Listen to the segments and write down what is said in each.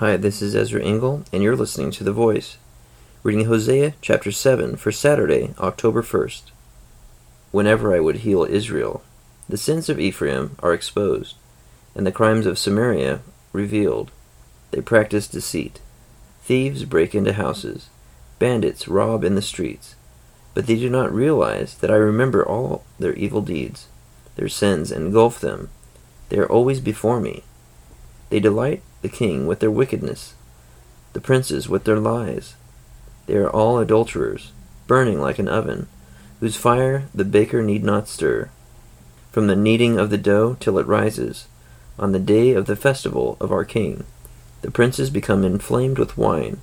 Hi, this is Ezra Engel, and you're listening to The Voice, reading Hosea chapter 7 for Saturday, October 1st. Whenever I would heal Israel, the sins of Ephraim are exposed, and the crimes of Samaria revealed. They practice deceit. Thieves break into houses, bandits rob in the streets, but they do not realize that I remember all their evil deeds. Their sins engulf them. They are always before me. They delight the king with their wickedness, the princes with their lies. They are all adulterers, burning like an oven, whose fire the baker need not stir. From the kneading of the dough till it rises, on the day of the festival of our king, the princes become inflamed with wine,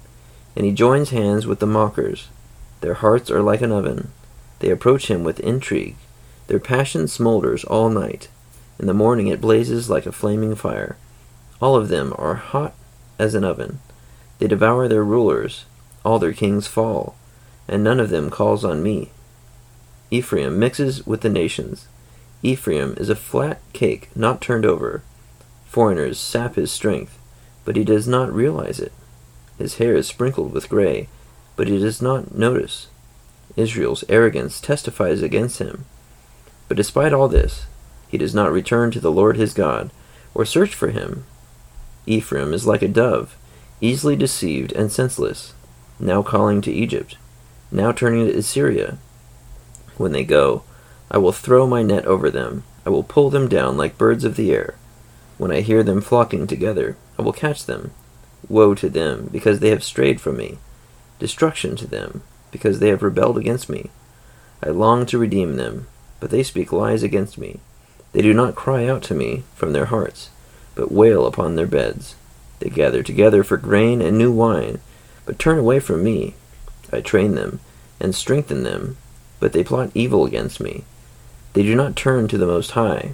and he joins hands with the mockers. Their hearts are like an oven. They approach him with intrigue. Their passion smolders all night. In the morning it blazes like a flaming fire. All of them are hot as an oven. They devour their rulers. All their kings fall, and none of them calls on me. Ephraim mixes with the nations. Ephraim is a flat cake not turned over. Foreigners sap his strength, but he does not realize it. His hair is sprinkled with gray, but he does not notice. Israel's arrogance testifies against him. But despite all this, he does not return to the Lord his God, or search for him. Ephraim is like a dove, easily deceived and senseless, now calling to Egypt, now turning to Assyria. When they go, I will throw my net over them, I will pull them down like birds of the air. When I hear them flocking together, I will catch them. Woe to them, because they have strayed from me. Destruction to them, because they have rebelled against me. I long to redeem them, but they speak lies against me. They do not cry out to me from their hearts but wail upon their beds. They gather together for grain and new wine, but turn away from me. I train them and strengthen them, but they plot evil against me. They do not turn to the Most High.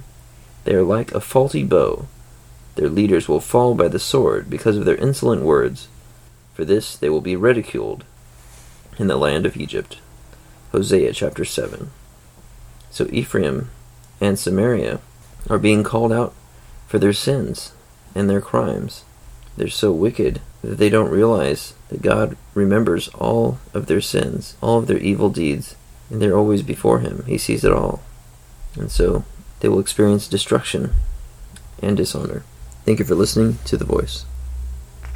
They are like a faulty bow. Their leaders will fall by the sword because of their insolent words. For this they will be ridiculed in the land of Egypt. Hosea chapter 7. So Ephraim and Samaria are being called out for their sins and their crimes. They're so wicked that they don't realize that God remembers all of their sins, all of their evil deeds, and they're always before Him. He sees it all. And so they will experience destruction and dishonor. Thank you for listening to The Voice.